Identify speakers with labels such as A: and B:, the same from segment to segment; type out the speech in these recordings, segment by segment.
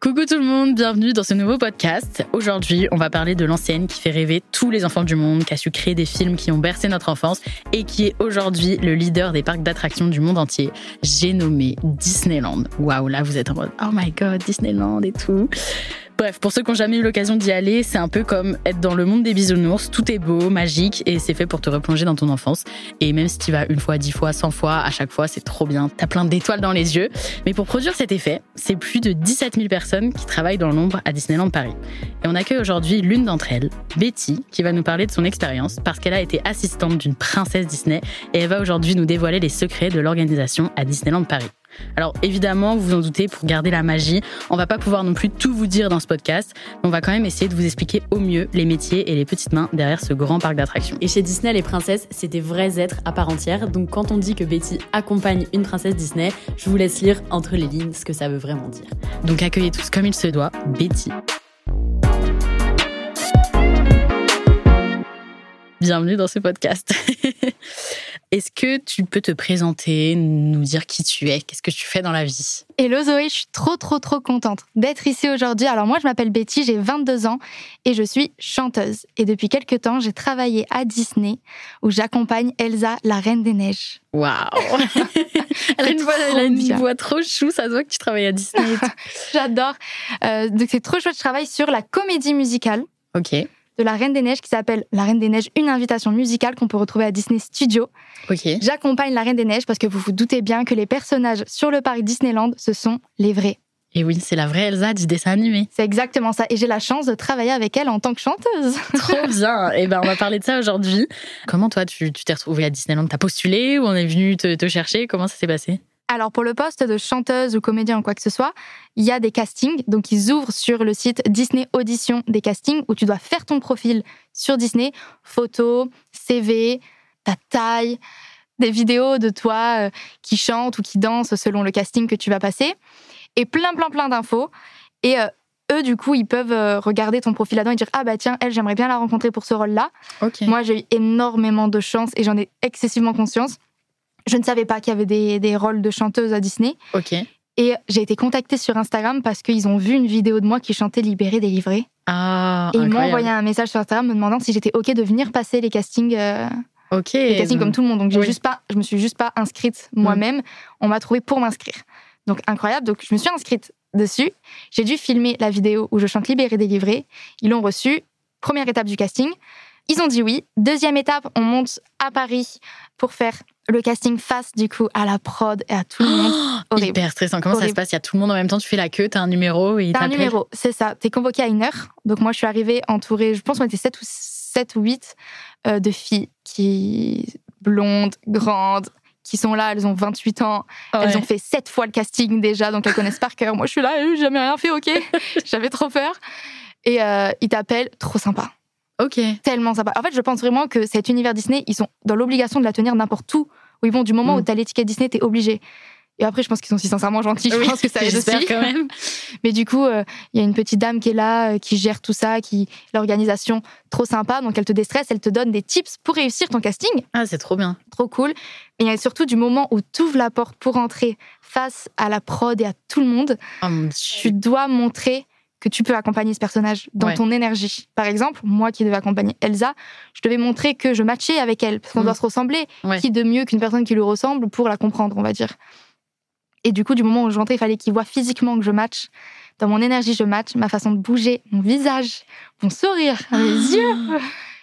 A: Coucou tout le monde, bienvenue dans ce nouveau podcast. Aujourd'hui, on va parler de l'ancienne qui fait rêver tous les enfants du monde, qui a su créer des films qui ont bercé notre enfance et qui est aujourd'hui le leader des parcs d'attractions du monde entier. J'ai nommé Disneyland. Waouh, là vous êtes en mode oh my god, Disneyland et tout. Bref, pour ceux qui n'ont jamais eu l'occasion d'y aller, c'est un peu comme être dans le monde des bisounours. Tout est beau, magique et c'est fait pour te replonger dans ton enfance. Et même si tu vas une fois, dix fois, cent fois, à chaque fois, c'est trop bien. T'as plein d'étoiles dans les yeux. Mais pour produire cet effet, c'est plus de 17 000 personnes qui travaillent dans l'ombre à Disneyland Paris. Et on accueille aujourd'hui l'une d'entre elles, Betty, qui va nous parler de son expérience parce qu'elle a été assistante d'une princesse Disney et elle va aujourd'hui nous dévoiler les secrets de l'organisation à Disneyland Paris. Alors évidemment, vous vous en doutez, pour garder la magie, on va pas pouvoir non plus tout vous dire dans ce podcast, mais on va quand même essayer de vous expliquer au mieux les métiers et les petites mains derrière ce grand parc d'attractions.
B: Et chez Disney, les princesses, c'est des vrais êtres à part entière. Donc quand on dit que Betty accompagne une princesse Disney, je vous laisse lire entre les lignes ce que ça veut vraiment dire.
A: Donc accueillez tous comme il se doit, Betty. Bienvenue dans ce podcast. Est-ce que tu peux te présenter, nous dire qui tu es, qu'est-ce que tu fais dans la vie?
C: Hello Zoé, je suis trop trop trop contente d'être ici aujourd'hui. Alors moi je m'appelle Betty, j'ai 22 ans et je suis chanteuse. Et depuis quelques temps, j'ai travaillé à Disney où j'accompagne Elsa, la Reine des Neiges.
A: Waouh Elle a une, voix, elle a une voix trop chou, ça se voit que tu travailles à Disney.
C: J'adore. Euh, donc c'est trop chouette, je travaille sur la comédie musicale.
A: Ok
C: de La Reine des Neiges qui s'appelle La Reine des Neiges, une invitation musicale qu'on peut retrouver à Disney Studio.
A: Ok.
C: J'accompagne La Reine des Neiges parce que vous vous doutez bien que les personnages sur le parc Disneyland, ce sont les vrais.
A: Et oui, c'est la vraie Elsa du dessin animé.
C: C'est exactement ça. Et j'ai la chance de travailler avec elle en tant que chanteuse.
A: Trop bien. Et ben, on va parler de ça aujourd'hui. Comment toi, tu t'es retrouvée à Disneyland? T'as postulé ou on est venu te, te chercher? Comment ça s'est passé?
C: Alors pour le poste de chanteuse ou comédien ou quoi que ce soit, il y a des castings. Donc ils ouvrent sur le site Disney Audition des castings où tu dois faire ton profil sur Disney, photos, CV, ta taille, des vidéos de toi euh, qui chante ou qui danse selon le casting que tu vas passer et plein plein plein d'infos. Et euh, eux, du coup, ils peuvent euh, regarder ton profil là-dedans et dire Ah bah tiens, elle, j'aimerais bien la rencontrer pour ce rôle-là. Moi, j'ai eu énormément de chance et j'en ai excessivement conscience. Je ne savais pas qu'il y avait des, des, rôles de chanteuse à Disney.
A: Ok.
C: Et j'ai été contactée sur Instagram parce qu'ils ont vu une vidéo de moi qui chantait Libéré, délivré.
A: Ah,
C: et ils m'ont envoyé un message sur Instagram me demandant si j'étais OK de venir passer les castings. Euh,
A: ok.
C: Les castings comme tout le monde. Donc, j'ai juste pas, je me suis juste pas inscrite moi-même. On m'a trouvé pour m'inscrire. Donc, incroyable. Donc, je me suis inscrite dessus. J'ai dû filmer la vidéo où je chante Libéré, délivré. Ils l'ont reçu. Première étape du casting. Ils ont dit oui. Deuxième étape, on monte à Paris pour faire le casting face du coup à la prod et à tout le monde.
A: Oh, hyper stressant. Comment ça se passe? Il y a tout le monde en même temps, tu fais la queue, tu as un numéro et
C: T'as un numéro, c'est ça. Tu es convoqué à une heure. Donc moi, je suis arrivée entourée, je pense qu'on était 7 ou 7 ou 8 euh, de filles qui blondes, grandes, qui sont là, elles ont 28 ans, elles ont fait 7 fois le casting déjà, donc elles connaissent par cœur. Moi, je suis là, j'ai jamais rien fait, ok J'avais trop peur. Et euh, ils t'appellent, trop sympa.
A: Ok.
C: Tellement sympa. En fait, je pense vraiment que cet univers Disney, ils sont dans l'obligation de la tenir n'importe où où ils vont. Du moment où tu as l'étiquette Disney, tu es obligé. Et après, je pense qu'ils sont si sincèrement gentils. Je pense que ça aide aussi.
A: quand même.
C: Mais du coup, il euh, y a une petite dame qui est là, euh, qui gère tout ça, qui l'organisation trop sympa. Donc, elle te déstresse, elle te donne des tips pour réussir ton casting.
A: Ah, c'est trop bien.
C: Trop cool. Et il y a surtout du moment où tu ouvres la porte pour entrer face à la prod et à tout le monde,
A: oh,
C: tu dois montrer que tu peux accompagner ce personnage dans ton énergie. Par exemple, moi qui devais accompagner Elsa, je devais montrer que je matchais avec elle, parce qu'on doit se ressembler. Qui de mieux qu'une personne qui lui ressemble pour la comprendre, on va dire. Et du coup, du moment où je rentrais, il fallait qu'il voit physiquement que je match. Dans mon énergie, je match, ma façon de bouger, mon visage, mon sourire, mes yeux.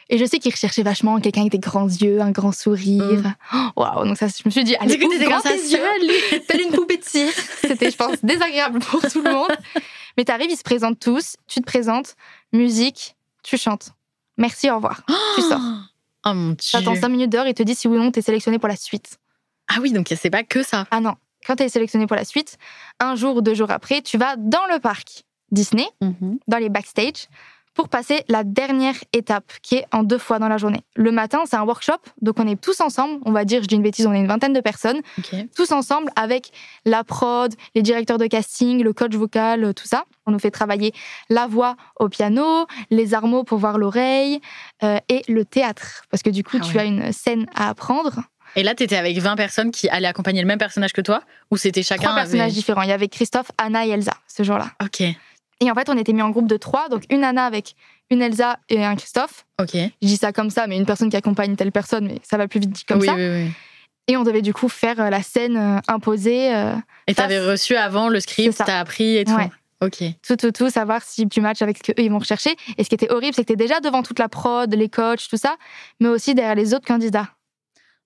C: Et je sais qu'ils recherchaient vachement quelqu'un avec des grands yeux, un grand sourire. Oh, Waouh, donc ça, je me suis dit, allez, ouvre grand tes yeux, telle une poupée de cire. C'était, je pense, désagréable pour tout le monde. Mais t'arrives, ils se présentent tous, tu te présentes, musique, tu chantes. Merci, au revoir. tu sors.
A: Oh mon dieu.
C: T'attends 5 minutes d'heure, il te dit si oui ou non t'es sélectionné pour la suite.
A: Ah oui, donc c'est pas que ça.
C: Ah non, quand t'es sélectionné pour la suite, un jour ou deux jours après, tu vas dans le parc Disney, dans les backstage, pour passer la dernière étape, qui est en deux fois dans la journée. Le matin, c'est un workshop, donc on est tous ensemble, on va dire, je dis une bêtise, on est une vingtaine de personnes, tous ensemble avec la prod, les directeurs de casting, le coach vocal, euh, tout ça. On nous fait travailler la voix au piano, les armeaux pour voir l'oreille euh, et le théâtre. Parce que du coup,
A: Ah
C: tu as une scène à apprendre.
A: Et là, t'étais avec 20 personnes qui allaient accompagner le même personnage que toi Ou c'était chacun
C: Trois personnages
A: avait...
C: différents. Il y avait Christophe, Anna et Elsa ce jour-là.
A: Ok,
C: Et en fait, on était mis en groupe de trois. Donc une Anna avec une Elsa et un Christophe.
A: ok.
C: Je dis ça comme ça, mais une personne qui accompagne telle personne, mais ça va plus vite dit comme
A: oui,
C: ça.
A: oui, oui.
C: Et on devait du coup faire euh, la scène euh, imposée. euh,
A: Et t'avais reçu avant le script, t'as appris et tout.
C: Ouais.
A: Ok.
C: tout, tout, tout, savoir si tu matches avec ce qu'eux ils vont rechercher. Et ce qui était horrible, c'est que t'es déjà devant toute la prod, les coachs, tout ça, mais aussi derrière les autres candidats.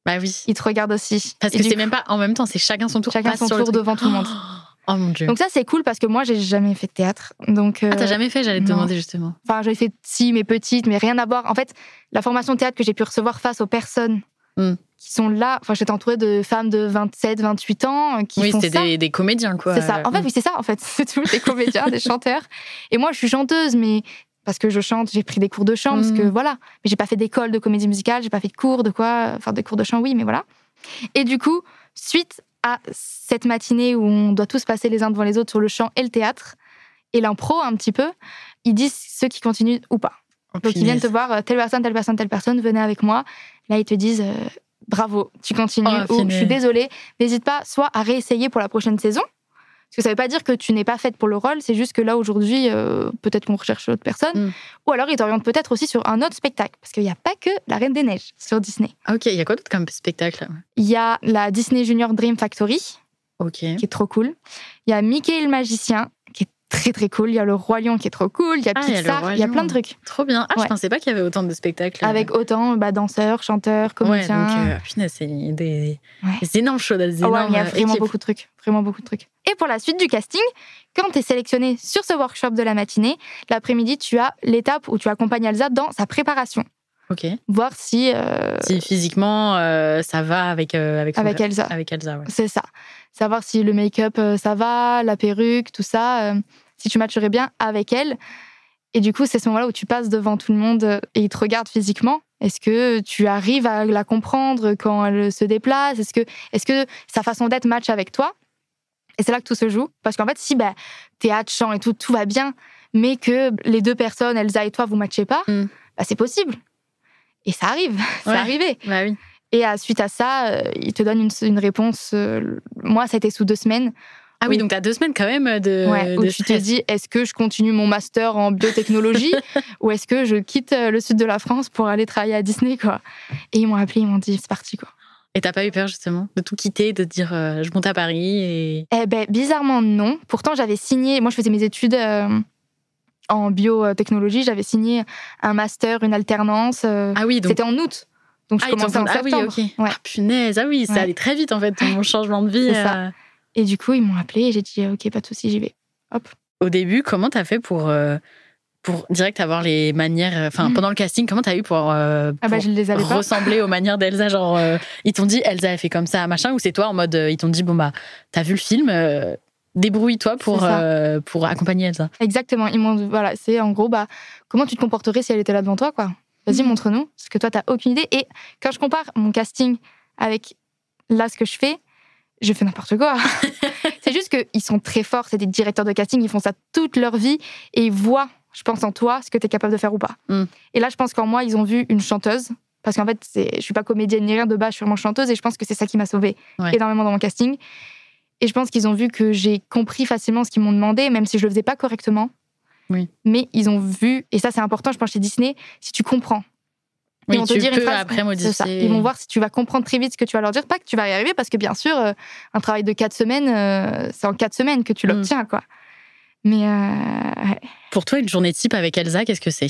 A: Bah oui.
C: Ils te regardent aussi.
A: Parce
C: Et
A: que c'est
C: coup,
A: même pas en même temps, c'est chacun son tour.
C: chacun son tour devant tout le monde.
A: Oh mon dieu.
C: Donc ça, c'est cool parce que moi, j'ai jamais fait de théâtre. Donc,
A: ah, t'as
C: euh,
A: jamais fait J'allais te
C: non.
A: demander justement.
C: Enfin, j'avais fait si, mais petite, mais rien à voir. En fait, la formation de théâtre que j'ai pu recevoir face aux personnes
A: Hmm.
C: qui sont là, enfin, j'étais entourée de femmes de 27, 28 ans euh, qui
A: oui,
C: font
A: c'était
C: ça.
A: des, des comédiens, quoi.
C: C'est ça. En fait,
A: Mm.
C: oui, c'est ça, en fait. C'est tout, des comédiens, des chanteurs. Et moi, je suis chanteuse, mais parce que je chante, j'ai pris des cours de chant, parce que
A: Mhm.
C: voilà. Mais j'ai pas fait d'école de comédie musicale, j'ai pas fait de cours de quoi. Enfin, des cours de chant, oui, mais voilà. Et du coup, suite à cette matinée où on doit tous passer les uns devant les autres sur le chant et le théâtre, et l'impro un petit peu, ils disent ceux qui continuent ou pas.
A: Oh,
C: Donc ils viennent te voir, telle personne, telle personne, telle personne, venez avec moi. Là, ils te disent euh, bravo, tu continues,
A: Oh,
C: ou je suis désolée, n'hésite pas soit à réessayer pour la prochaine saison. Parce que ça veut pas dire que tu n'es pas faite pour le rôle, c'est juste que là aujourd'hui, euh, peut-être qu'on recherche autre personne.
A: Mm.
C: Ou alors ils t'orientent peut-être aussi sur un autre spectacle. Parce qu'il n'y a pas que La Reine des Neiges sur Disney.
A: Ok, il y a quoi d'autre comme spectacle
C: Il y a la Disney Junior Dream Factory, qui est trop cool. Il y a Mickey le Magicien, qui est très très cool. Il y a le Roi Lion, qui est trop cool. Il y a
A: Ah,
C: Pixar, il y a plein de trucs.
A: Trop bien. Ah, je
C: Ouais.
A: pensais pas qu'il y avait autant de spectacles.
C: Avec autant bah, danseurs, chanteurs,
A: Ouais,
C: comédiens.
A: donc, euh, c'est des,
C: Ouais.
A: énormes shows, des
C: Ah ouais, il y a
A: euh,
C: vraiment beaucoup de trucs. Vraiment beaucoup de trucs. Et pour la suite du casting, quand tu es sélectionné sur ce workshop de la matinée, l'après-midi, tu as l'étape où tu accompagnes Elsa dans sa préparation.
A: Ok.
C: Voir si. euh,
A: Si physiquement, euh, ça va avec, euh, avec,
C: Avec Elsa.
A: Avec Elsa, ouais.
C: C'est ça. Savoir si le make-up, euh, ça va, la perruque, tout ça. si tu matcherais bien avec elle. Et du coup, c'est ce moment-là où tu passes devant tout le monde et ils te regardent physiquement. Est-ce que tu arrives à la comprendre quand elle se déplace? Est-ce que, est que sa façon d'être match avec toi? Et c'est là que tout se joue. Parce qu'en fait, si bah, théâtre, chant et tout, tout va bien, mais que les deux personnes, Elsa et toi, vous matchez pas,
A: Mm.
C: bah, c'est possible. Et ça arrive, c'est
A: Ouais.
C: arrivé.
A: Bah oui.
C: Et à, suite à ça, euh, il te donne une, une réponse. euh, moi, ça a été sous deux semaines.
A: Ah oui,
C: Oui.
A: donc t'as deux semaines quand même de,
C: ouais, où tu te dis est-ce que je continue mon master en biotechnologie ou est-ce que je quitte euh, le sud de la France pour aller travailler à Disney quoi Et ils m'ont appelé, ils m'ont dit c'est parti quoi.
A: Et t'as pas eu peur justement de tout quitter, de dire euh, je monte à Paris et.
C: Eh ben bizarrement non. Pourtant j'avais signé. Moi je faisais mes études euh, en biotechnologie. J'avais signé un master, une alternance. euh,
A: Ah oui, donc.
C: C'était en août. Donc je
A: Ah,
C: commençais en
A: fait- ah oui,
C: septembre.
A: ok.
C: Ouais.
A: Ah, punaise, ah oui, ça
C: Ouais.
A: allait très vite en fait, ton changement de vie.
C: Ça.
A: euh.
C: Et du coup ils m'ont appelé et j'ai dit ok pas de souci j'y vais.
A: Au début, comment t'as fait pour, euh, pour direct avoir les manières. euh, Enfin,
C: Mhm.
A: pendant le casting, comment t'as eu pour, euh,
C: Ah bah
A: pour
C: je les avais pas.
A: ressembler aux manières d'Elsa Genre, euh, ils t'ont dit Elsa, elle fait comme ça, machin, ou c'est toi en mode. euh, ils t'ont dit bon, bah, t'as vu le film, débrouille-toi pour, pour accompagner Elsa.
C: Exactement. Ils m'ont dit, voilà, c'est en gros, bah, comment tu te comporterais si elle était là devant toi, quoi? Vas-y,
A: Mhm.
C: montre-nous, parce que toi, t'as aucune idée. Et quand je compare mon casting avec là, ce que je fais, je fais n'importe quoi. c'est juste qu'ils sont très forts, c'est des directeurs de casting, ils font ça toute leur vie et ils voient, je pense, en toi, ce que tu es capable de faire ou pas.
A: Mm.
C: Et là, je pense qu'en moi, ils ont vu une chanteuse. Parce qu'en fait, je suis pas comédienne ni rien de base, je suis vraiment chanteuse et je pense que c'est ça qui m'a sauvée
A: Ouais.
C: énormément dans mon casting. Et je pense qu'ils ont vu que j'ai compris facilement ce qu'ils m'ont demandé, même si je le faisais pas correctement.
A: Oui.
C: Mais ils ont vu, et ça c'est important, je pense chez Disney, si tu comprends.
A: Oui,
C: ils vont te dire
A: peux
C: une phrase.
A: après modifier.
C: ça. Ils vont voir si tu vas comprendre très vite ce que tu vas leur dire. Pas que tu vas y arriver, parce que bien sûr, euh, un travail de quatre semaines, euh, c'est en quatre semaines que tu
A: Mm.
C: l'obtiens, quoi. Mais euh, ouais.
A: Pour toi, une journée type avec Elsa, qu'est-ce que c'est?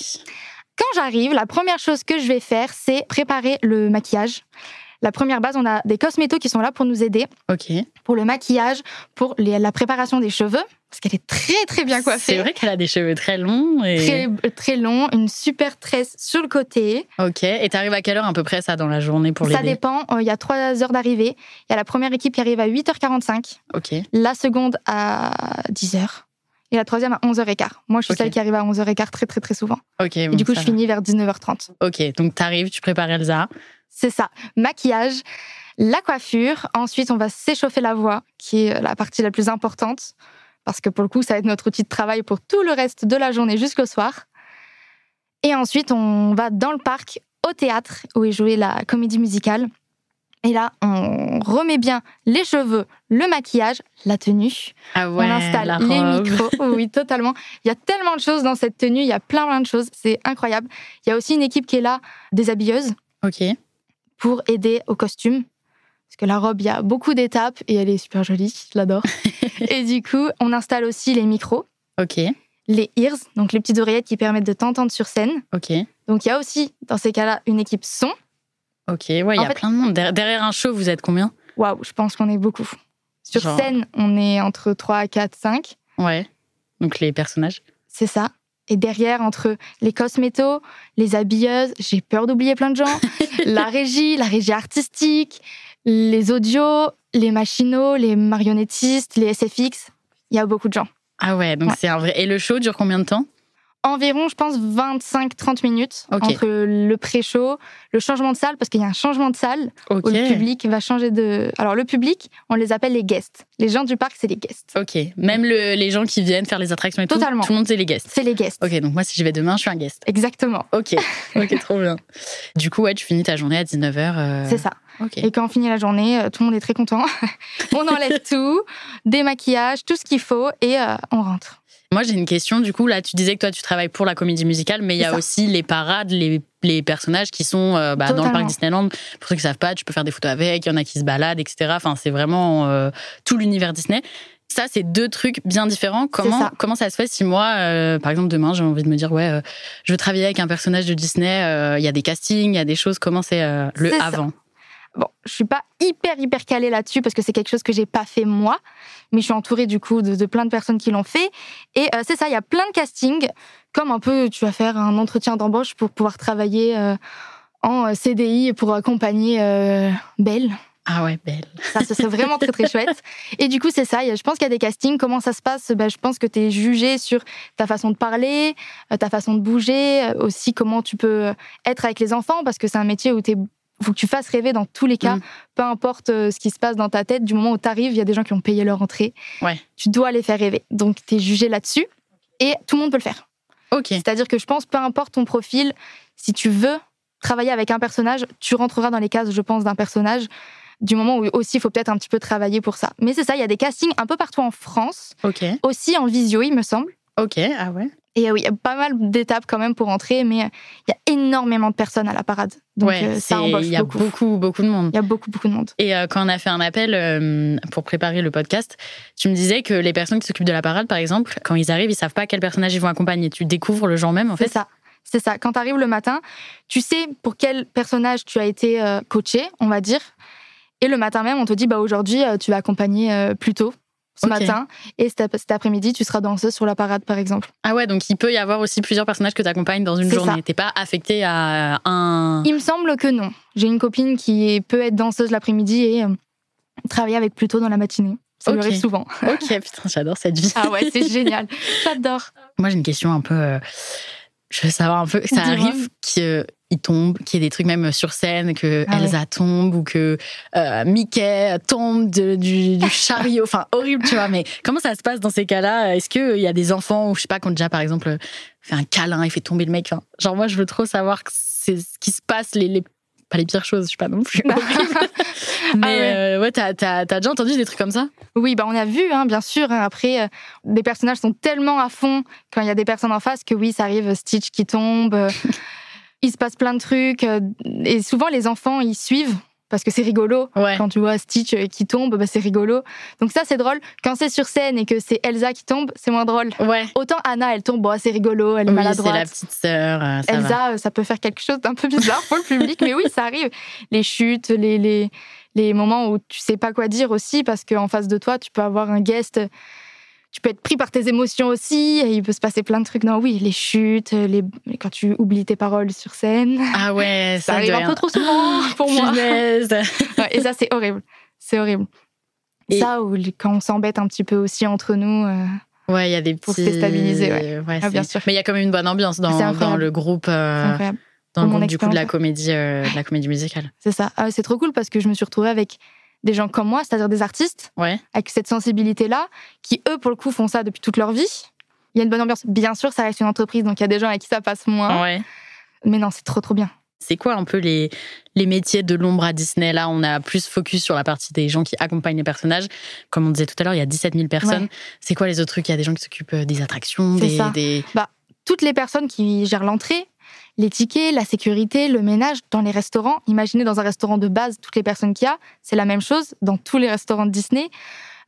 C: Quand j'arrive, la première chose que je vais faire, c'est préparer le maquillage. La première base, on a des cosmétos qui sont là pour nous aider,
A: Ok.
C: pour le maquillage, pour les- la préparation des cheveux, parce qu'elle est très très bien coiffée.
A: C'est vrai qu'elle a des cheveux très longs. Et...
C: Très, très long, une super tresse sur le côté.
A: Ok. Et t'arrives à quelle heure à peu près ça dans la journée pour
C: Ça
A: l'aider?
C: dépend, euh, il y a trois heures d'arrivée. Il y a la première équipe qui arrive à 8h45,
A: Ok.
C: la seconde à 10h et la troisième à 11h15. Moi, je suis celle qui arrive à 11h15 très très très souvent.
A: Ok.
C: Et
A: bon,
C: du coup, je
A: va.
C: finis vers 19h30.
A: Ok. Donc t'arrives, tu prépares Elsa.
C: C'est ça. Maquillage, la coiffure. Ensuite, on va s'échauffer la voix, qui est la partie la plus importante. Parce que pour le coup, ça va être notre outil de travail pour tout le reste de la journée jusqu'au soir. Et ensuite, on va dans le parc, au théâtre, où est jouée la comédie musicale. Et là, on remet bien les cheveux, le maquillage, la tenue.
A: Ah ouais.
C: on installe les micros. Oui, totalement. Il y a tellement de choses dans cette tenue. Il y a plein, plein de choses. C'est incroyable. Il y a aussi une équipe qui est là, des habilleuses
A: Ok.
C: pour aider au costume. Parce que la robe, il y a beaucoup d'étapes et elle est super jolie, je l'adore. et du coup, on installe aussi les micros,
A: Ok.
C: les ears, donc les petites oreillettes qui permettent de t'entendre sur scène.
A: Ok.
C: Donc il y a aussi, dans ces cas-là, une équipe son.
A: Ok. Ouais, il y a
C: fait-
A: plein de monde. Der- Derrière un show, vous êtes combien?
C: Waouh, je pense qu'on est beaucoup. Sur
A: Genre-
C: scène, on est entre 3, 4, 5.
A: Ouais. Donc les personnages.
C: C'est ça. Et derrière, entre les cosmétos, les habilleuses, j'ai peur d'oublier plein de gens, la régie, la régie artistique, les audios, les machinaux, les marionnettistes, les SFX, il y a beaucoup de gens.
A: Ah ouais. Donc
C: Ouais.
A: c'est un vrai. Et le show dure combien de temps?
C: Environ, je pense, 25-30 minutes entre le pré-show, le changement de salle, parce qu'il y a un changement de salle où le public va changer de... Alors, le public, on les appelle les guests. Les gens du parc, c'est les guests.
A: Ok. Même le- les gens qui viennent faire les attractions et tout.
C: Totalement.
A: Tout le monde c'est les guests.
C: C'est les guests.
A: Ok. Donc moi, si je vais demain, je suis un guest.
C: Exactement.
A: Ok. Ok. trop bien. Du coup, ouais, tu finis ta journée à 19h.
C: C'est ça.
A: Ok.
C: Et quand on finit la journée, euh, tout le monde est très content. on enlève tout, des maquillages, tout ce qu'il faut et euh, on rentre.
A: Moi, j'ai une question. Du coup, là, tu disais que toi, tu travailles pour la comédie musicale, mais il y a
C: ça.
A: aussi les parades, les, les personnages qui sont euh, bah, dans le parc. Disneyland. Pour ceux qui ne savent pas, tu peux faire des photos avec, il y en a qui se baladent, etc. Enfin, c'est vraiment euh, tout l'univers Disney. Ça, c'est deux trucs bien différents. Comment
C: ça.
A: comment ça se fait si moi, euh, par exemple, demain, j'ai envie de me dire, ouais, je veux travailler avec un personnage de Disney, il y a des castings, il y a des choses. Comment c'est le
C: ça. Bon, je suis pas hyper hyper calée là-dessus parce que c'est quelque chose que j'ai pas fait moi, mais je suis entourée du coup de, de plein de personnes qui l'ont fait. Et euh, c'est ça, il y a plein de castings, comme un peu tu vas faire un entretien d'embauche pour pouvoir travailler euh, en euh, CDI et pour accompagner euh, Belle.
A: Ah ouais, belle.
C: Ça, ce serait vraiment très très chouette. Et du coup, c'est ça. Je pense qu'il y a des castings. Comment ça se passe? Ben, Je pense que tu es jugé sur ta façon de parler, euh, ta façon de bouger, euh, aussi comment tu peux être avec les enfants, parce que c'est un métier où tu faut que tu fasses rêver dans tous les cas,
A: Mm.
C: peu importe euh, ce qui se passe dans ta tête. Du moment où tu arrives, il y a des gens qui ont payé leur entrée.
A: Ouais.
C: Tu dois les faire rêver. Donc, tu es jugé là-dessus. Et tout le monde peut le faire.
A: Ok.
C: C'est-à-dire que je pense, peu importe ton profil, si tu veux travailler avec un personnage, tu rentreras dans les cases, je pense, d'un personnage. Du moment où aussi, il faut peut-être un petit peu travailler pour ça. Mais c'est ça, il y a des castings un peu partout en France,
A: Ok.
C: aussi en visio, il me semble.
A: Ok. Ah ouais.
C: Et euh, oui, il y a pas mal d'étapes quand même pour entrer, mais euh, il y a énormément de personnes à la parade. Donc
A: ouais.
C: euh,
A: c'est-
C: ça
A: Il y a
C: beaucoup.
A: beaucoup, beaucoup de monde.
C: Il y a beaucoup, beaucoup de monde.
A: Et euh, quand on a fait un appel euh, pour préparer le podcast, tu me disais que les personnes qui s'occupent de la parade, par exemple, quand ils arrivent, ils savent pas quel personnage ils vont accompagner. Tu découvres le jour même, en
C: C'est
A: fait.
C: ça. C'est ça. Quand tu arrives le matin, tu sais pour quel personnage tu as été coaché, on va dire. Et le matin même, on te dit bah aujourd'hui, tu vas accompagner plus tôt ce matin. Et cet, ap- cet après-midi, tu seras danseuse sur la parade, par exemple.
A: Ah ouais, donc il peut y avoir aussi plusieurs personnages que tu accompagnes dans une journée. T'es pas affecté à un.
C: Il me semble que non. J'ai une copine qui peut être danseuse l'après-midi et euh, travailler avec plus tôt dans la matinée. Ça lui
A: Ok.
C: arrive souvent.
A: Ok, putain, j'adore cette vie.
C: Ah ouais, c'est génial. J'adore.
A: Moi, j'ai une question un peu. euh, je veux savoir un peu. Ça arrive qu'il tombe, qu'il y ait des trucs même sur scène, que
C: Ah ouais.
A: Elsa tombe ou que euh, Mickey tombe de- du, du chariot. Enfin, horrible, tu vois. Mais comment ça se passe dans ces cas-là? Est-ce qu'il y a des enfants ou je sais pas, qui ont déjà, par exemple, fait un câlin et fait tomber le mec Enfin, Genre, moi, je veux trop savoir c'est ce qui se passe, les, les- pas les pires choses, je sais pas non plus. horrible. Mais
C: Ah ouais.
A: euh, ouais, t'as t'as- t'as déjà entendu des trucs comme ça?
C: Oui, bah on a vu, hein, bien sûr. hein. Après, euh, des personnages sont tellement à fond quand il y a des personnes en face que oui, ça arrive, Stitch qui tombe. Il se passe plein de trucs. euh, et souvent, les enfants, ils suivent. parce que c'est rigolo.
A: Ouais.
C: Quand tu vois Stitch euh, qui tombe, bah, c'est rigolo. Donc ça, c'est drôle. Quand c'est sur scène et que c'est Elsa qui tombe, c'est moins drôle.
A: Ouais.
C: Autant Anna, elle tombe, bon, c'est rigolo, elle est
A: Oui, c'est
C: maladroite.
A: la petite sœur. euh, ça.
C: Elsa, ça peut faire quelque chose d'un peu bizarre pour le public, mais oui, ça arrive. Les chutes, les, les, les moments où tu sais pas quoi dire aussi, parce qu'en face de toi, tu peux avoir un guest, tu peux être pris par tes émotions aussi, et il peut se passer plein de trucs. Non, oui, les chutes, les, quand tu oublies tes paroles sur scène,
A: Ah ouais,
C: ça
A: ça,
C: arrive un peu trop souvent pour moi. Et ça, c'est horrible. C'est horrible.
A: Et-
C: Ça, ou quand on s'embête un petit peu aussi entre nous. euh,
A: Ouais, il y a des petits.
C: Pour se déstabiliser, ouais.
A: Ouais,
C: Ah, bien sûr.
A: Mais il y a quand même une bonne ambiance dans, le groupe, euh, dans le groupe du coup de la comédie, euh, de la comédie musicale.
C: C'est ça. Ah, c'est trop cool parce que je me suis retrouvée avec des gens comme moi, c'est-à-dire des artistes,
A: Ouais.
C: avec cette sensibilité-là, qui eux, pour le coup, font ça depuis toute leur vie. Il y a une bonne ambiance. Bien sûr, ça reste une entreprise, donc il y a des gens avec qui ça passe moins.
A: Ouais.
C: Mais non, c'est trop, trop bien.
A: C'est quoi un peu les, les métiers de l'ombre à Disney? Là, on a plus focus sur la partie des gens qui accompagnent les personnages. Comme on disait tout à l'heure, il y a 17 000 personnes.
C: Ouais.
A: C'est quoi les autres trucs? Il y a des gens qui s'occupent euh, des attractions, des, des-
C: Toutes les personnes qui gèrent l'entrée, les tickets, la sécurité, le ménage dans les restaurants. Imaginez dans un restaurant de base, toutes les personnes qu'il y a, c'est la même chose dans tous les restaurants de Disney.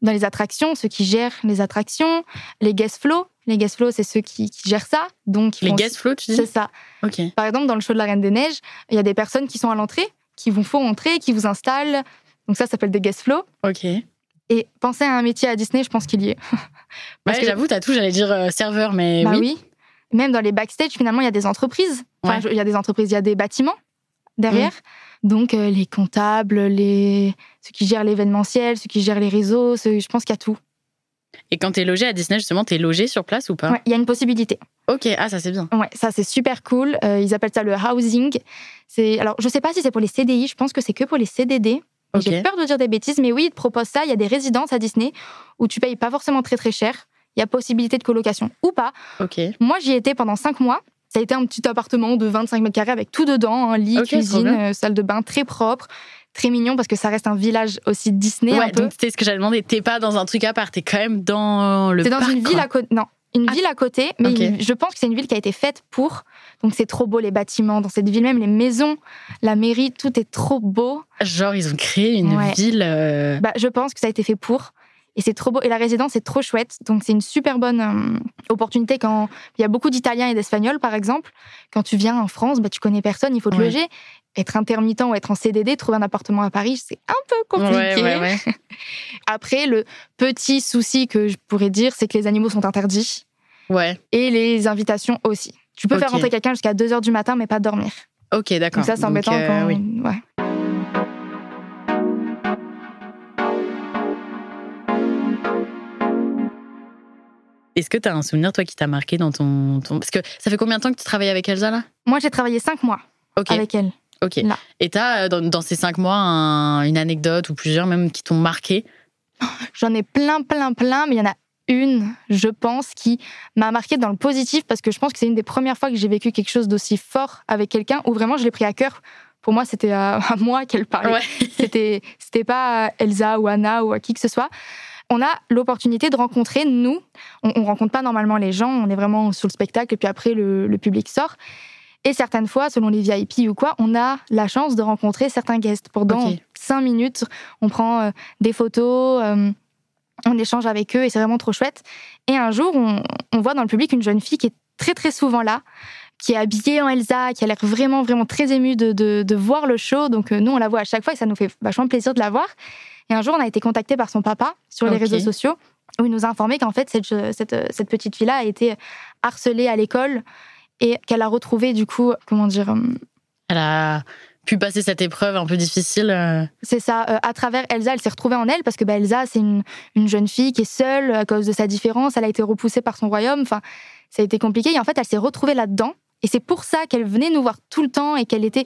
C: Dans les attractions, ceux qui gèrent les attractions, les guest flow. Les guest flow, c'est ceux qui, qui gèrent ça. Donc,
A: les guest flow, tu dis?
C: C'est ça.
A: Ok.
C: Par exemple, dans le show de la Reine des Neiges, il y a des personnes qui sont à l'entrée, qui vous font entrer, qui vous installent. Donc ça, ça s'appelle des guest flow.
A: Ok.
C: Et penser à un métier à Disney, je pense qu'il y est. Parce que-
A: j'avoue, t'as tout, j'allais dire euh, serveur, mais
C: bah
A: oui.
C: oui. Même dans les backstage, finalement, il y a des entreprises. Enfin,
A: Ouais.
C: je- il y a des entreprises, il y a des bâtiments derrière.
A: Mm.
C: Donc euh, les comptables, les ceux qui gèrent l'événementiel, ceux qui gèrent les réseaux, ceux- je pense qu'il y a tout.
A: Et quand t'es logé à Disney, justement, t'es logé sur place ou pas?
C: Ouais, il y a une possibilité.
A: Ok, ah, ça c'est bien.
C: Ouais, ça c'est super cool. Euh, ils appellent ça le housing. C'est alors je sais pas si c'est pour les CDI, je pense que c'est que pour les CDD. J'ai peur de dire des bêtises, mais oui, ils te proposent ça. Il y a des résidences à Disney où tu payes pas forcément très très cher. Il y a possibilité de colocation ou pas.
A: Ok.
C: Moi, j'y étais pendant cinq mois. Ça a été un petit appartement de 25 mètres carrés avec tout dedans, un lit,
A: Ok, trop
C: cuisine, euh, salle de bain, très propre, très mignon parce que ça reste un village aussi Disney un
A: ouais,
C: peu.
A: donc c'est ce que j'avais demandé. T'es pas dans un truc à part, t'es quand même dans le
C: C'est dans
A: parc,
C: une ville à côté. Non, une
A: Ah.
C: ville à côté, mais je pense que c'est une ville qui a été faite pour. Donc c'est trop beau les bâtiments dans cette ville même, les maisons, la mairie, tout est trop beau.
A: Genre, ils ont créé une
C: Ouais.
A: ville. euh,
C: Bah, je pense que ça a été fait pour. Et c'est trop beau. Et la résidence est trop chouette. Donc, c'est une super bonne euh, opportunité quand il y a beaucoup d'Italiens et d'Espagnols, par exemple. Quand tu viens en France, bah, tu connais personne, il faut te
A: Ouais.
C: loger. Être intermittent ou être en CDD, trouver un appartement à Paris, c'est un peu compliqué.
A: Ouais, ouais, ouais.
C: Après, le petit souci que je pourrais dire, c'est que les animaux sont interdits
A: Ouais,
C: et les invitations aussi. Tu peux faire rentrer quelqu'un jusqu'à 2 h du matin, mais pas dormir.
A: ok, d'accord.
C: Donc, ça, c'est embêtant
A: euh,
C: quand.
A: oui.
C: Ouais.
A: Est-ce que t'as un souvenir, toi, qui t'a marqué dans ton, ton- Parce que ça fait combien de temps que tu travailles avec Elsa, là?
C: Moi, j'ai travaillé 5 mois avec elle.
A: ok.
C: là.
A: Et t'as, euh, dans, dans ces cinq mois, un- une anecdote ou plusieurs même qui t'ont marqué?
C: J'en ai plein, plein, plein, mais il y en a une, je pense, qui m'a marqué dans le positif parce que je pense que c'est une des premières fois que j'ai vécu quelque chose d'aussi fort avec quelqu'un où vraiment je l'ai pris à cœur. Pour moi, c'était à, à moi qu'elle parlait.
A: Ouais.
C: C'était, c'était pas à Elsa ou Anna ou à qui que ce soit. On a l'opportunité de rencontrer, nous, on, on rencontre pas normalement les gens, on est vraiment sur le spectacle et puis après le, le public sort. Et certaines fois, selon les VIP ou quoi, on a la chance de rencontrer certains guests. Pendant cinq minutes, on prend euh, des photos, euh, on échange avec eux et c'est vraiment trop chouette. Et un jour, on, on voit dans le public une jeune fille qui est très très souvent là, qui est habillée en Elsa, qui a l'air vraiment vraiment très émue de, de, de voir le show. Donc euh, nous, on la voit à chaque fois et ça nous fait vachement plaisir de la voir. Et un jour, on a été contacté par son papa sur les réseaux sociaux où il nous a informé qu'en fait, cette, euh, cette petite fille-là a été harcelée à l'école et qu'elle a retrouvé du coup, comment dire, euh,
A: Elle a pu passer cette épreuve un peu difficile.
C: C'est ça. euh, à travers Elsa, elle s'est retrouvée en elle parce que bah, Elsa, c'est une, une jeune fille qui est seule à cause de sa différence. Elle a été repoussée par son royaume. Enfin, ça a été compliqué. Et en fait, elle s'est retrouvée là-dedans. Et c'est pour ça qu'elle venait nous voir tout le temps et qu'elle était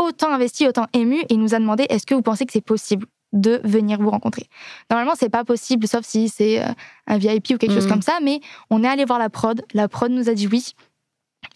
C: autant investie, autant émue. Et nous a demandé est-ce que vous pensez que c'est possible de venir vous rencontrer? Normalement, c'est pas possible, sauf si c'est euh, un VIP ou quelque chose
A: Mhm.
C: comme ça. Mais on est allé voir la prod. La prod nous a dit oui.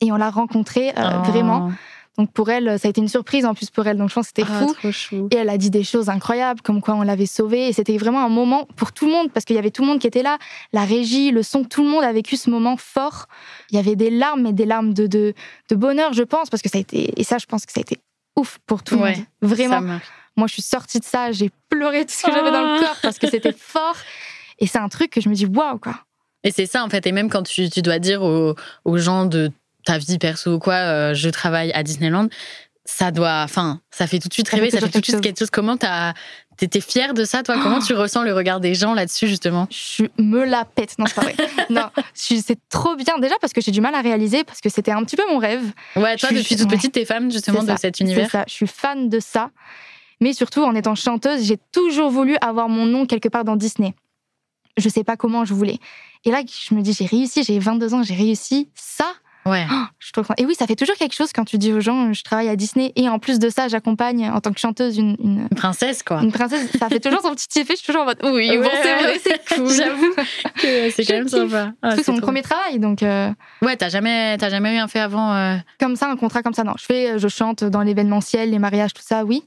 C: Et on l'a rencontrée euh,
A: oh.
C: vraiment. Donc pour elle, ça a été une surprise en plus pour elle. Donc je pense que c'était
A: Ah,
C: fou.
A: trop chou.
C: Et elle a dit des choses incroyables, comme quoi on l'avait sauvée. Et c'était vraiment un moment pour tout le monde, parce qu'il y avait tout le monde qui était là. La régie, le son, tout le monde a vécu ce moment fort. Il y avait des larmes, mais des larmes de, de, de bonheur, je pense, parce que ça a été. Et ça, je pense que ça a été ouf pour tout
A: Ouais,
C: le monde. Vraiment. Moi, je suis sortie de ça, j'ai pleuré tout ce que j'avais dans le
A: Ah.
C: corps parce que c'était fort. Et c'est un truc que je me dis, waouh, quoi.
A: Et c'est ça, en fait. Et même quand tu, tu dois dire aux, aux gens de ta vie perso ou quoi, euh, je travaille à Disneyland, ça doit. Enfin, ça fait tout de suite
C: Ça fait
A: rêver, ça fait tout de suite
C: quelque
A: chose. Comment t'as. T'étais fière de ça, toi? Comment tu ressens le regard des gens là-dessus, justement?
C: Je me la pète. Non, c'est pas vrai. non, c'est trop bien. Déjà parce que j'ai du mal à réaliser, parce que c'était un petit peu mon rêve.
A: Ouais, toi,
C: Je suis-
A: depuis toute petite, t'es fan, justement, de
C: ça,
A: cet univers.
C: ça, je suis fan de ça. Mais surtout, en étant chanteuse, j'ai toujours voulu avoir mon nom quelque part dans Disney. Je sais pas comment je voulais. Et là, je me dis, j'ai réussi, j'ai 22 ans, j'ai réussi ça.
A: Ouais.
C: Oh, je contente. Et oui, ça fait toujours quelque chose quand tu dis aux gens, je travaille à Disney. Et en plus de ça, j'accompagne en tant que chanteuse une, une,
A: Une princesse, quoi.
C: une princesse. Ça fait toujours son petit effet. Je suis toujours en mode, oui,
A: Ouais,
C: bon, c'est
A: ouais.
C: vrai, c'est cool.
A: J'avoue que c'est quand même sympa. Ah, c'est
C: mon
A: trop
C: premier travail. Donc, euh,
A: Ouais, t'as jamais, t'as jamais rien fait avant. euh,
C: comme ça, un contrat comme ça, non. Je fais, je chante dans l'événementiel, les mariages, tout ça, oui.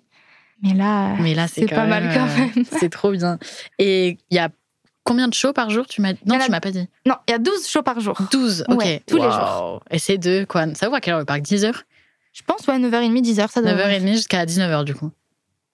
C: Mais là,
A: Mais là, c'est
C: pas mal quand
A: euh,
C: même.
A: C'est trop bien. Et il y a combien de shows par jour tu m'as... Non,
C: a-
A: tu m'as pas dit.
C: Non, il y a 12 shows par jour.
A: 12, ok.
C: Ouais, tous les
A: Waouh. Et c'est de quoi? Ça ouvre à quelle heure le parc? 10h
C: Je pense, ouais, 9h30, 10h, ça doit
A: 9h30 jusqu'à 19h du coup.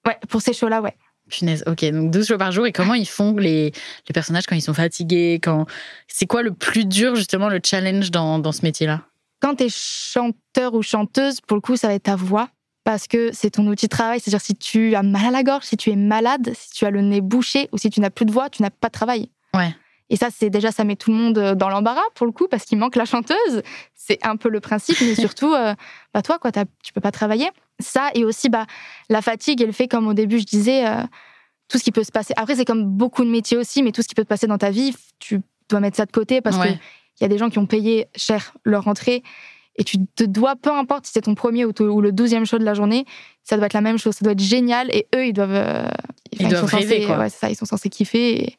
C: Ouais, pour ces shows-là, ouais.
A: Punaise, ok, donc 12 shows par jour. Et comment ils font les, les personnages quand ils sont fatigués? Quand... C'est quoi le plus dur, justement, le challenge dans, dans ce métier-là?
C: Quand t'es chanteur ou chanteuse, pour le coup, ça va être ta voix. Parce que c'est ton outil de travail. C'est-à-dire, si tu as mal à la gorge, si tu es malade, si tu as le nez bouché ou si tu n'as plus de voix, tu n'as pas de travail.
A: Ouais.
C: Et ça, c'est déjà, ça met tout le monde dans l'embarras, pour le coup, parce qu'il manque la chanteuse. C'est un peu le principe, mais surtout, euh, bah, toi, quoi, tu peux pas travailler. Ça, et aussi, bah, la fatigue et le fait, comme au début, je disais, euh, tout ce qui peut se passer. Après, c'est comme beaucoup de métiers aussi, mais tout ce qui peut te passer dans ta vie, tu dois mettre ça de côté parce
A: Ouais.
C: que il y a des gens qui ont payé cher leur entrée et tu te dois, peu importe si c'est ton premier ou, le douzième show de la journée, ça doit être la même chose, ça doit être génial et eux, ils doivent. euh,
A: Ils doivent
C: sont
A: rêver,
C: censés,
A: quoi.
C: Ouais, ça, ils sont censés kiffer. Et,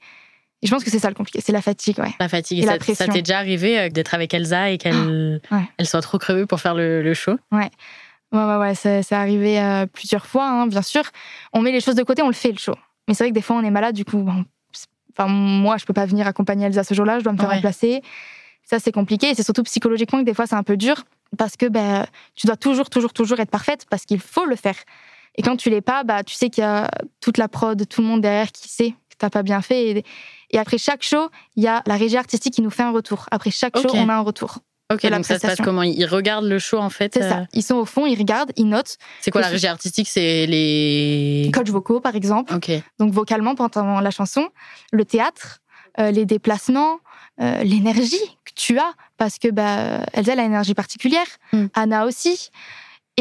C: et je pense que c'est ça le compliqué, c'est la fatigue, ouais.
A: La fatigue.
C: Et
A: Et
C: la
A: ça,
C: pression.
A: ça t'est déjà arrivé euh, d'être avec Elsa et qu'elle
C: Ouais.
A: elle soit trop crevée pour faire le, le show?
C: Ouais, ouais, ouais, c'est c'est arrivé euh, plusieurs fois, hein, bien sûr. On met les choses de côté, on le fait le show. Mais c'est vrai que des fois, on est malade, du coup, bon, c'est- enfin, moi, je peux pas venir accompagner Elsa ce jour-là, je dois me faire
A: Ouais.
C: remplacer. Ça, c'est compliqué. Et c'est surtout psychologiquement que des fois, c'est un peu dur parce que ben, tu dois toujours, toujours, toujours être parfaite parce qu'il faut le faire. Et quand tu l'es pas, bah, tu sais qu'il y a toute la prod, tout le monde derrière qui sait que t'as pas bien fait. Et, et après chaque show, il y a la régie artistique qui nous fait un retour. Après chaque show, on a un retour.
A: Ok, donc ça se passe comment? Ils regardent le show en fait
C: C'est
A: euh,
C: ça. Ils sont au fond, ils regardent, ils notent.
A: C'est quoi la régie artistique? C'est les.
C: Coach vocaux, par exemple.
A: Ok.
C: donc vocalement pendant la chanson, le théâtre, euh, les déplacements, euh, l'énergie tu as, parce que bah, Elsa elle a une énergie particulière,
A: Mm.
C: Anna aussi.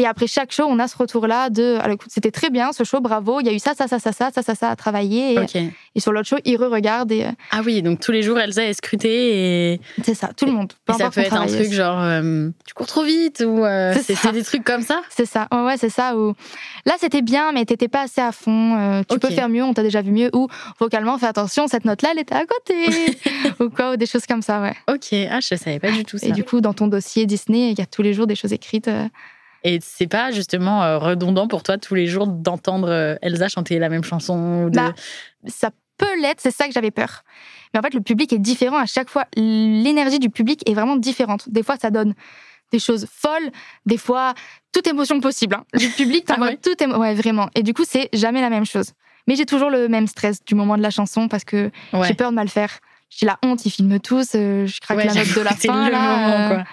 C: Et après chaque show, on a ce retour-là de alors, écoute, c'était très bien ce show, bravo, il y a eu ça, ça, ça, ça, ça, ça, ça, ça à travailler. Et,
A: Ok.
C: et sur l'autre show, ils re-regardent et euh,
A: Ah oui, donc tous les jours Elsa est scrutée et,
C: c'est ça, tout le monde. Peu
A: et ça peut être un truc
C: aussi.
A: genre euh, tu cours trop vite ou euh,
C: C'est
A: des trucs comme ça?
C: C'est ça, ouais, ouais, c'est ça. Où... Là, c'était bien, mais t'étais pas assez à fond. euh, tu
A: Ok.
C: peux faire mieux, on t'a déjà vu mieux. Ou vocalement, fais attention, cette note-là, elle était à côté. ou quoi, ou des choses comme ça, ouais.
A: Ok, ah je savais pas du tout ça.
C: Et du coup, dans ton dossier Disney, il y a tous les jours des choses écrites.
A: Et c'est pas justement euh, redondant pour toi tous les jours d'entendre euh, Elsa chanter la même chanson ou de...
C: Bah, ça peut l'être, c'est ça que j'avais peur. Mais en fait, le public est différent à chaque fois. L'énergie du public est vraiment différente. Des fois, ça donne des choses folles, des fois, toute émotion possible. hein. Le public
A: Ah
C: t'envoie
A: ouais?
C: toute émo- Ouais, vraiment. Et du coup, c'est jamais la même chose. Mais j'ai toujours le même stress du moment de la chanson parce que
A: Ouais.
C: j'ai peur de mal faire. J'ai la honte, ils filment tous, euh, je craque
A: Ouais,
C: la note de la
A: j'avoue, c'est
C: fin.
A: le
C: là,
A: moment, quoi.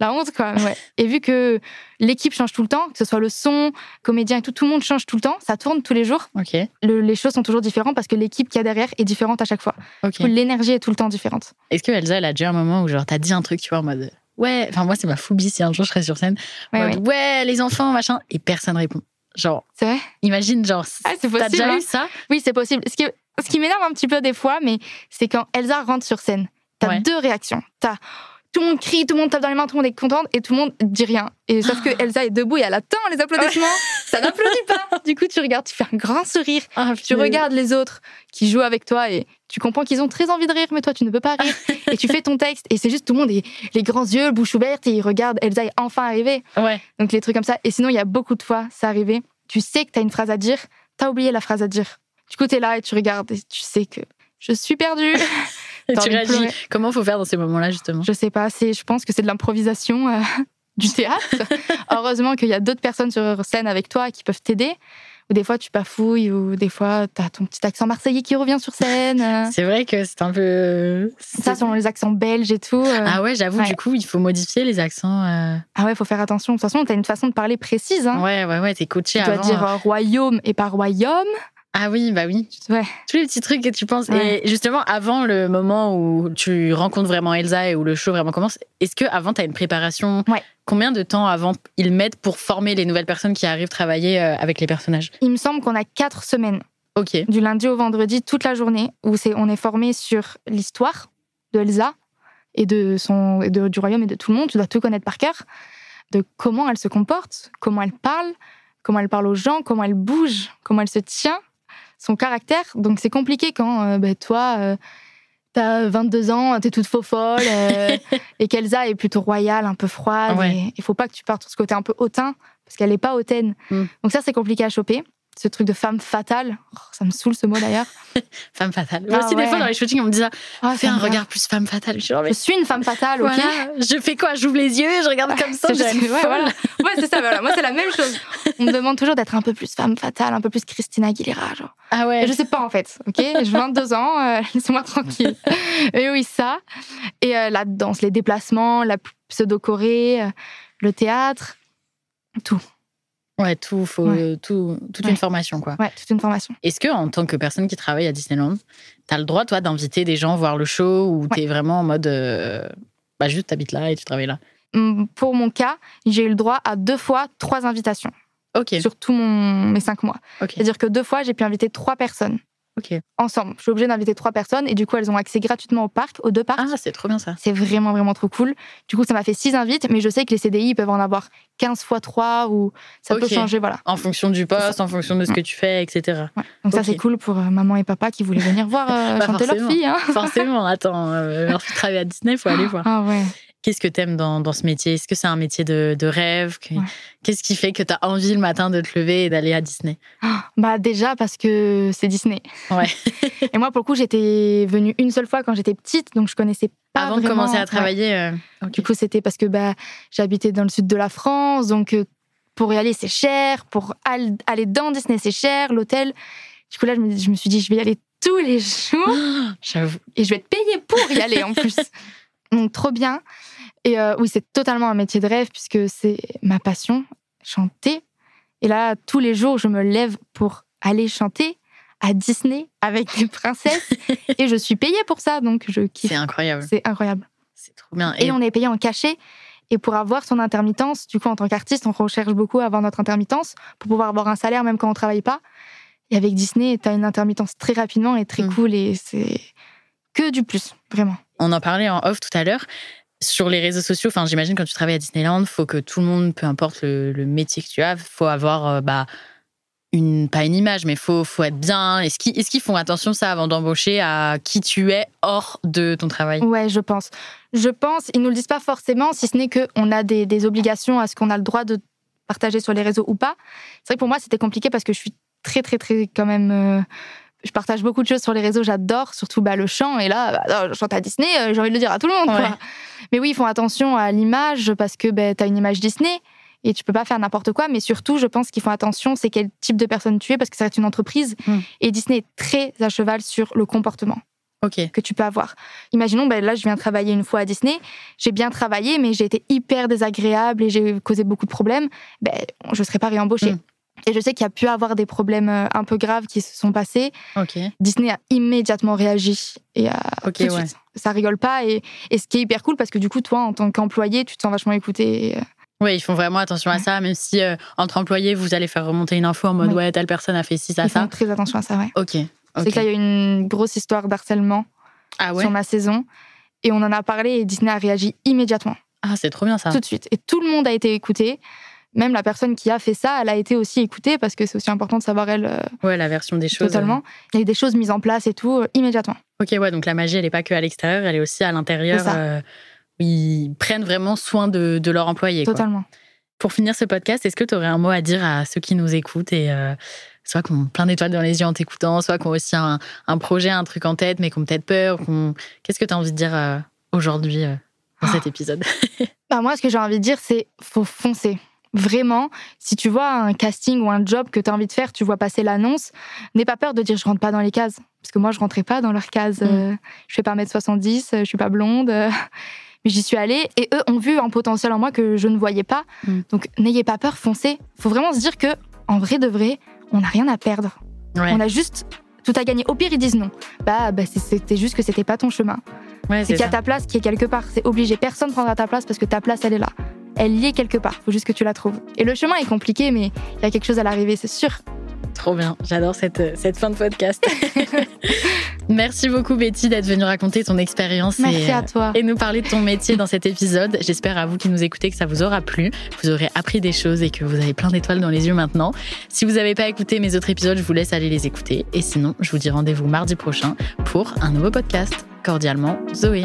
C: La honte, quoi. Ouais. Et vu que l'équipe change tout le temps, que ce soit le son, comédien et tout, tout le monde change tout le temps, ça tourne tous les jours. Le- les choses sont toujours différentes parce que l'équipe qu'il y a derrière est différente à chaque fois.
A: ok.
C: Du coup, L'énergie est tout le temps différente.
A: Est-ce que Elsa elle a déjà un moment où genre t'as dit un truc tu vois en mode ouais, enfin moi c'est ma phobie si un jour je serais sur scène,
C: Ouais,
A: mode, ouais les enfants machin et personne répond. Genre
C: C'est vrai?
A: imagine genre
C: Ah, c'est
A: t'as déjà
C: hein.
A: eu ça?
C: Oui, c'est possible. Ce qui, ce qui m'énerve un petit peu des fois, mais c'est quand Elsa rentre sur scène. T'as deux réactions. T'as tout le monde crie, tout le monde tape dans les mains, tout le monde est content et tout le monde dit rien. Et sauf que Elsa est debout et elle attend les applaudissements. Ça n'applaudit pas. Du coup, tu regardes, tu fais un grand sourire.
A: Ah,
C: Tu regardes les autres qui jouent avec toi et tu comprends qu'ils ont très envie de rire, mais toi, tu ne peux pas rire. et tu fais ton texte et c'est juste tout le monde est les grands yeux, bouche ouverte et ils regardent. Elsa est enfin arrivée.
A: Ouais.
C: Donc les trucs comme ça. Et sinon, il y a beaucoup de fois, ça arrivé. Tu sais que tu as une phrase à dire, tu as oublié la phrase à dire. Du coup, tu es là et tu regardes et tu sais que je suis perdue.
A: Et
C: T'as
A: tu réagis. Comment faut faire dans ces moments-là justement?
C: Je sais pas, c'est, je pense que c'est de l'improvisation euh, du théâtre. Heureusement qu'il y a d'autres personnes sur scène avec toi qui peuvent t'aider. Ou des fois, tu bafouilles, ou des fois, tu as ton petit accent marseillais qui revient sur scène. euh.
A: C'est vrai que c'est un peu.
C: Ça, selon les accents belges et tout. euh.
A: Ah ouais, j'avoue,
C: Ouais.
A: du coup, il faut modifier les accents. euh.
C: Ah ouais, faut faire attention. De toute façon, tu as une façon de parler précise. Hein.
A: Ouais, ouais, ouais, t'es coaché
C: Tu dois dire euh, royaume et pas royaume.
A: Ah oui, bah oui.
C: Ouais.
A: Tous les petits trucs que tu penses.
C: Ouais.
A: Et justement, avant le moment où tu rencontres vraiment Elsa et où le show vraiment commence, est-ce que avant tu as une préparation
C: Ouais.
A: Combien de temps avant ils mettent pour former les nouvelles personnes qui arrivent travailler euh, avec les personnages?
C: Il me semble qu'on a quatre semaines,
A: Ok.
C: du lundi au vendredi, toute la journée, où c'est on est formé sur l'histoire de Elsa et de son de- du royaume et de tout le monde. Tu dois tout connaître par cœur, de comment elle se comporte, comment elle parle, comment elle parle aux gens, comment elle bouge, comment elle se tient, son caractère. Donc c'est compliqué quand euh, ben, toi. euh, T'as 22 ans, t'es toute faux folle, euh, et qu'Elsa est plutôt royale, un peu froide.
A: Ouais.
C: Il faut pas que tu partes sur ce côté un peu hautain, parce qu'elle n'est pas hautaine.
A: Mm.
C: Donc ça, c'est compliqué à choper. Ce truc de femme fatale, oh, ça me saule ce mot d'ailleurs.
A: Femme fatale.
C: Ah
A: Moi aussi, des fois, dans les shootings, on me dit ça.
C: Ah,
A: Fais un regard plus femme fatale. Je suis genre, mais
C: Je suis une femme fatale, ok
A: voilà, je fais quoi? J'ouvre les yeux, je regarde comme ça,
C: ouais, voilà. Ouais, c'est ça, voilà. Moi, c'est la même chose. On me demande toujours d'être un peu plus femme fatale, un peu plus Christina Aguilera, genre.
A: Ah ouais.
C: Et je sais pas, en fait, ok? J'ai 22 ans, euh, laissez-moi tranquille. Et oui, ça. Et euh, la danse, les déplacements, la pseudo-choré, euh, le théâtre, tout.
A: Ouais, tout, faut,
C: Ouais.
A: tout, toute
C: Ouais.
A: une formation, quoi.
C: Ouais, toute une formation.
A: Est-ce que, en tant que personne qui travaille à Disneyland, t'as le droit, toi, d'inviter des gens voir le show ou t'es vraiment en mode. euh, bah, juste, t'habites là et tu travailles là?
C: Hum, Pour mon cas, j'ai eu le droit à deux fois trois invitations
A: Ok.
C: sur tous mes cinq mois. C'est-à-dire que deux fois, j'ai pu inviter trois personnes
A: Ok.
C: ensemble. Je suis obligée d'inviter trois personnes et du coup, elles ont accès gratuitement au parc, aux deux parcs.
A: Ah, c'est trop bien ça.
C: C'est vraiment, vraiment trop cool. Du coup, ça m'a fait six invites, mais je sais que les CDI ils peuvent en avoir 15 fois 3 ou ça peut changer, voilà.
A: En fonction du poste, en fonction de ce que tu fais, etc.
C: Ouais. Donc ça, c'est cool pour euh, maman et papa qui voulaient venir voir euh,
A: Pas
C: chanter leur fille. Hein.
A: Forcément, attends, euh, leur fille travaille à Disney, faut aller voir.
C: Ah ouais.
A: Qu'est-ce que t'aimes dans, dans ce métier? Est-ce que c'est un métier de, de rêve?
C: Ouais.
A: Qu'est-ce qui fait que t'as envie le matin de te lever et d'aller à Disney?
C: Bah déjà parce que c'est Disney.
A: Ouais.
C: et moi, pour le coup, j'étais venue une seule fois quand j'étais petite, donc je connaissais pas
A: Avant de commencer à
C: Ouais.
A: travailler euh.
C: Du coup, c'était parce que bah, j'habitais dans le sud de la France, donc euh, pour y aller, c'est cher. Pour al- aller dans Disney, c'est cher. L'hôtel. Du coup, là, je me, je me suis dit, je vais y aller tous les jours
A: J'avoue.
C: et je vais être payée pour y aller en plus. Donc, trop bien. Et euh, oui, c'est totalement un métier de rêve puisque c'est ma passion, chanter. Et là, tous les jours, je me lève pour aller chanter à Disney avec des princesses et je suis payée pour ça, donc je kiffe.
A: C'est incroyable.
C: C'est incroyable.
A: C'est trop bien.
C: Et on est payé en cachet. Et pour avoir son intermittence, du coup, en tant qu'artiste, on recherche beaucoup à avoir notre intermittence pour pouvoir avoir un salaire même quand on travaille pas. Et avec Disney, tu as une intermittence très rapidement et très
A: Mm.
C: cool et c'est que du plus, vraiment.
A: On en parlait en off tout à l'heure. Sur les réseaux sociaux, enfin, j'imagine quand tu travailles à Disneyland, faut que tout le monde, peu importe le, métier que tu as, faut avoir euh, bah, une, pas une image, mais faut, faut être bien. Est-ce qu'ils qu'ils font attention ça avant d'embaucher à qui tu es hors de ton travail?
C: Ouais, je pense. Je pense, ils nous le disent pas forcément, si ce n'est qu'on a des, des obligations à ce qu'on a le droit de partager sur les réseaux ou pas. C'est vrai que pour moi, c'était compliqué parce que je suis très, très, très, quand même. euh, je partage beaucoup de choses sur les réseaux, j'adore, surtout bah, le chant. Et là, bah, je chante à Disney, euh, j'ai envie de le dire à tout le monde. quoi. Mais oui, ils font attention à l'image parce que bah, tu as une image Disney et tu peux pas faire n'importe quoi. Mais surtout, je pense qu'ils font attention, c'est quel type de personne tu es parce que ça reste une entreprise.
A: Mm.
C: Et Disney est très à cheval sur le comportement que tu peux avoir. Imaginons, ben là, je viens travailler une fois à Disney, j'ai bien travaillé, mais j'ai été hyper désagréable et j'ai causé beaucoup de problèmes, ben, je ne serai pas réembauchée.
A: Mm.
C: Et je sais qu'il y a pu avoir des problèmes euh, un peu graves qui se sont passés. Disney a immédiatement réagi et a
A: Ok,
C: tout de
A: ouais.
C: suite. Ça rigole pas et, et ce qui est hyper cool parce que du coup, toi, en tant qu'employé, tu te sens vachement écouté. et, euh,
A: Oui, ils font vraiment attention à ça, même si euh, entre employés, vous allez faire remonter une info en mode
C: Oui.
A: ouais, telle personne a fait ci, ça,
C: ils font
A: ça.
C: très attention à ça, ouais.
A: Ok.
C: C'est
A: ok.
C: que là, il y a eu une grosse histoire d'harcèlement
A: Ah ouais?
C: sur ma saison et on en a parlé et Disney a réagi immédiatement.
A: Ah, c'est trop bien ça.
C: tout de suite. Et tout le monde a été écouté. Même la personne qui a fait ça, elle a été aussi écoutée parce que c'est aussi important de savoir elle euh,
A: Ouais, la version des choses.
C: totalement. Il y a eu des choses mises en place et tout euh, immédiatement.
A: Ok, ouais, donc la magie, elle n'est pas que à l'extérieur, elle est aussi à l'intérieur. Euh, ils prennent vraiment soin de, de leurs employés. quoi.
C: Totalement.
A: Pour finir ce podcast, est-ce que tu aurais un mot à dire à ceux qui nous écoutent et euh, soit qui ont plein d'étoiles dans les yeux en t'écoutant, soit qui ont aussi un, un projet, un truc en tête, mais qui ont peut-être peur Qu'est-ce que tu as envie de dire euh, aujourd'hui euh, dans
C: Ah.
A: cet épisode?
C: Bah, moi, ce que j'ai envie de dire, c'est faut foncer. Vraiment, si tu vois un casting ou un job que tu as envie de faire, tu vois passer l'annonce, n'aie pas peur de dire je rentre pas dans les cases. Parce que moi, je rentrais pas dans leurs cases.
A: Mm.
C: Euh, je fais pas 1m70, euh, je suis pas blonde. euh, Mais j'y suis allée et eux ont vu un potentiel en moi que je ne voyais pas.
A: Mm.
C: Donc n'ayez pas peur, foncez. faut vraiment se dire que, en vrai de vrai, on n'a rien à perdre.
A: Ouais.
C: On a juste tout à gagner. Au pire, ils disent non. Bah, bah c'était juste que c'était pas ton chemin.
A: Ouais,
C: C'est qu'il y a ta place qui est quelque part. C'est obligé. Personne prendra ta place parce que ta place, elle est là. Elle y est quelque part. Faut juste que tu la trouves. Et le chemin est compliqué, mais il y a quelque chose à l'arrivée, c'est sûr.
A: Trop bien, j'adore cette, cette fin de podcast. Merci beaucoup Betty d'être venue raconter ton expérience
C: Merci
A: et,
C: à toi.
A: et nous parler de ton métier dans cet épisode. J'espère à vous qui nous écoutez que ça vous aura plu, vous aurez appris des choses et que vous avez plein d'étoiles dans les yeux maintenant. Si vous n'avez pas écouté mes autres épisodes, je vous laisse aller les écouter. Et sinon, je vous dis rendez-vous mardi prochain pour un nouveau podcast. Cordialement, Zoé.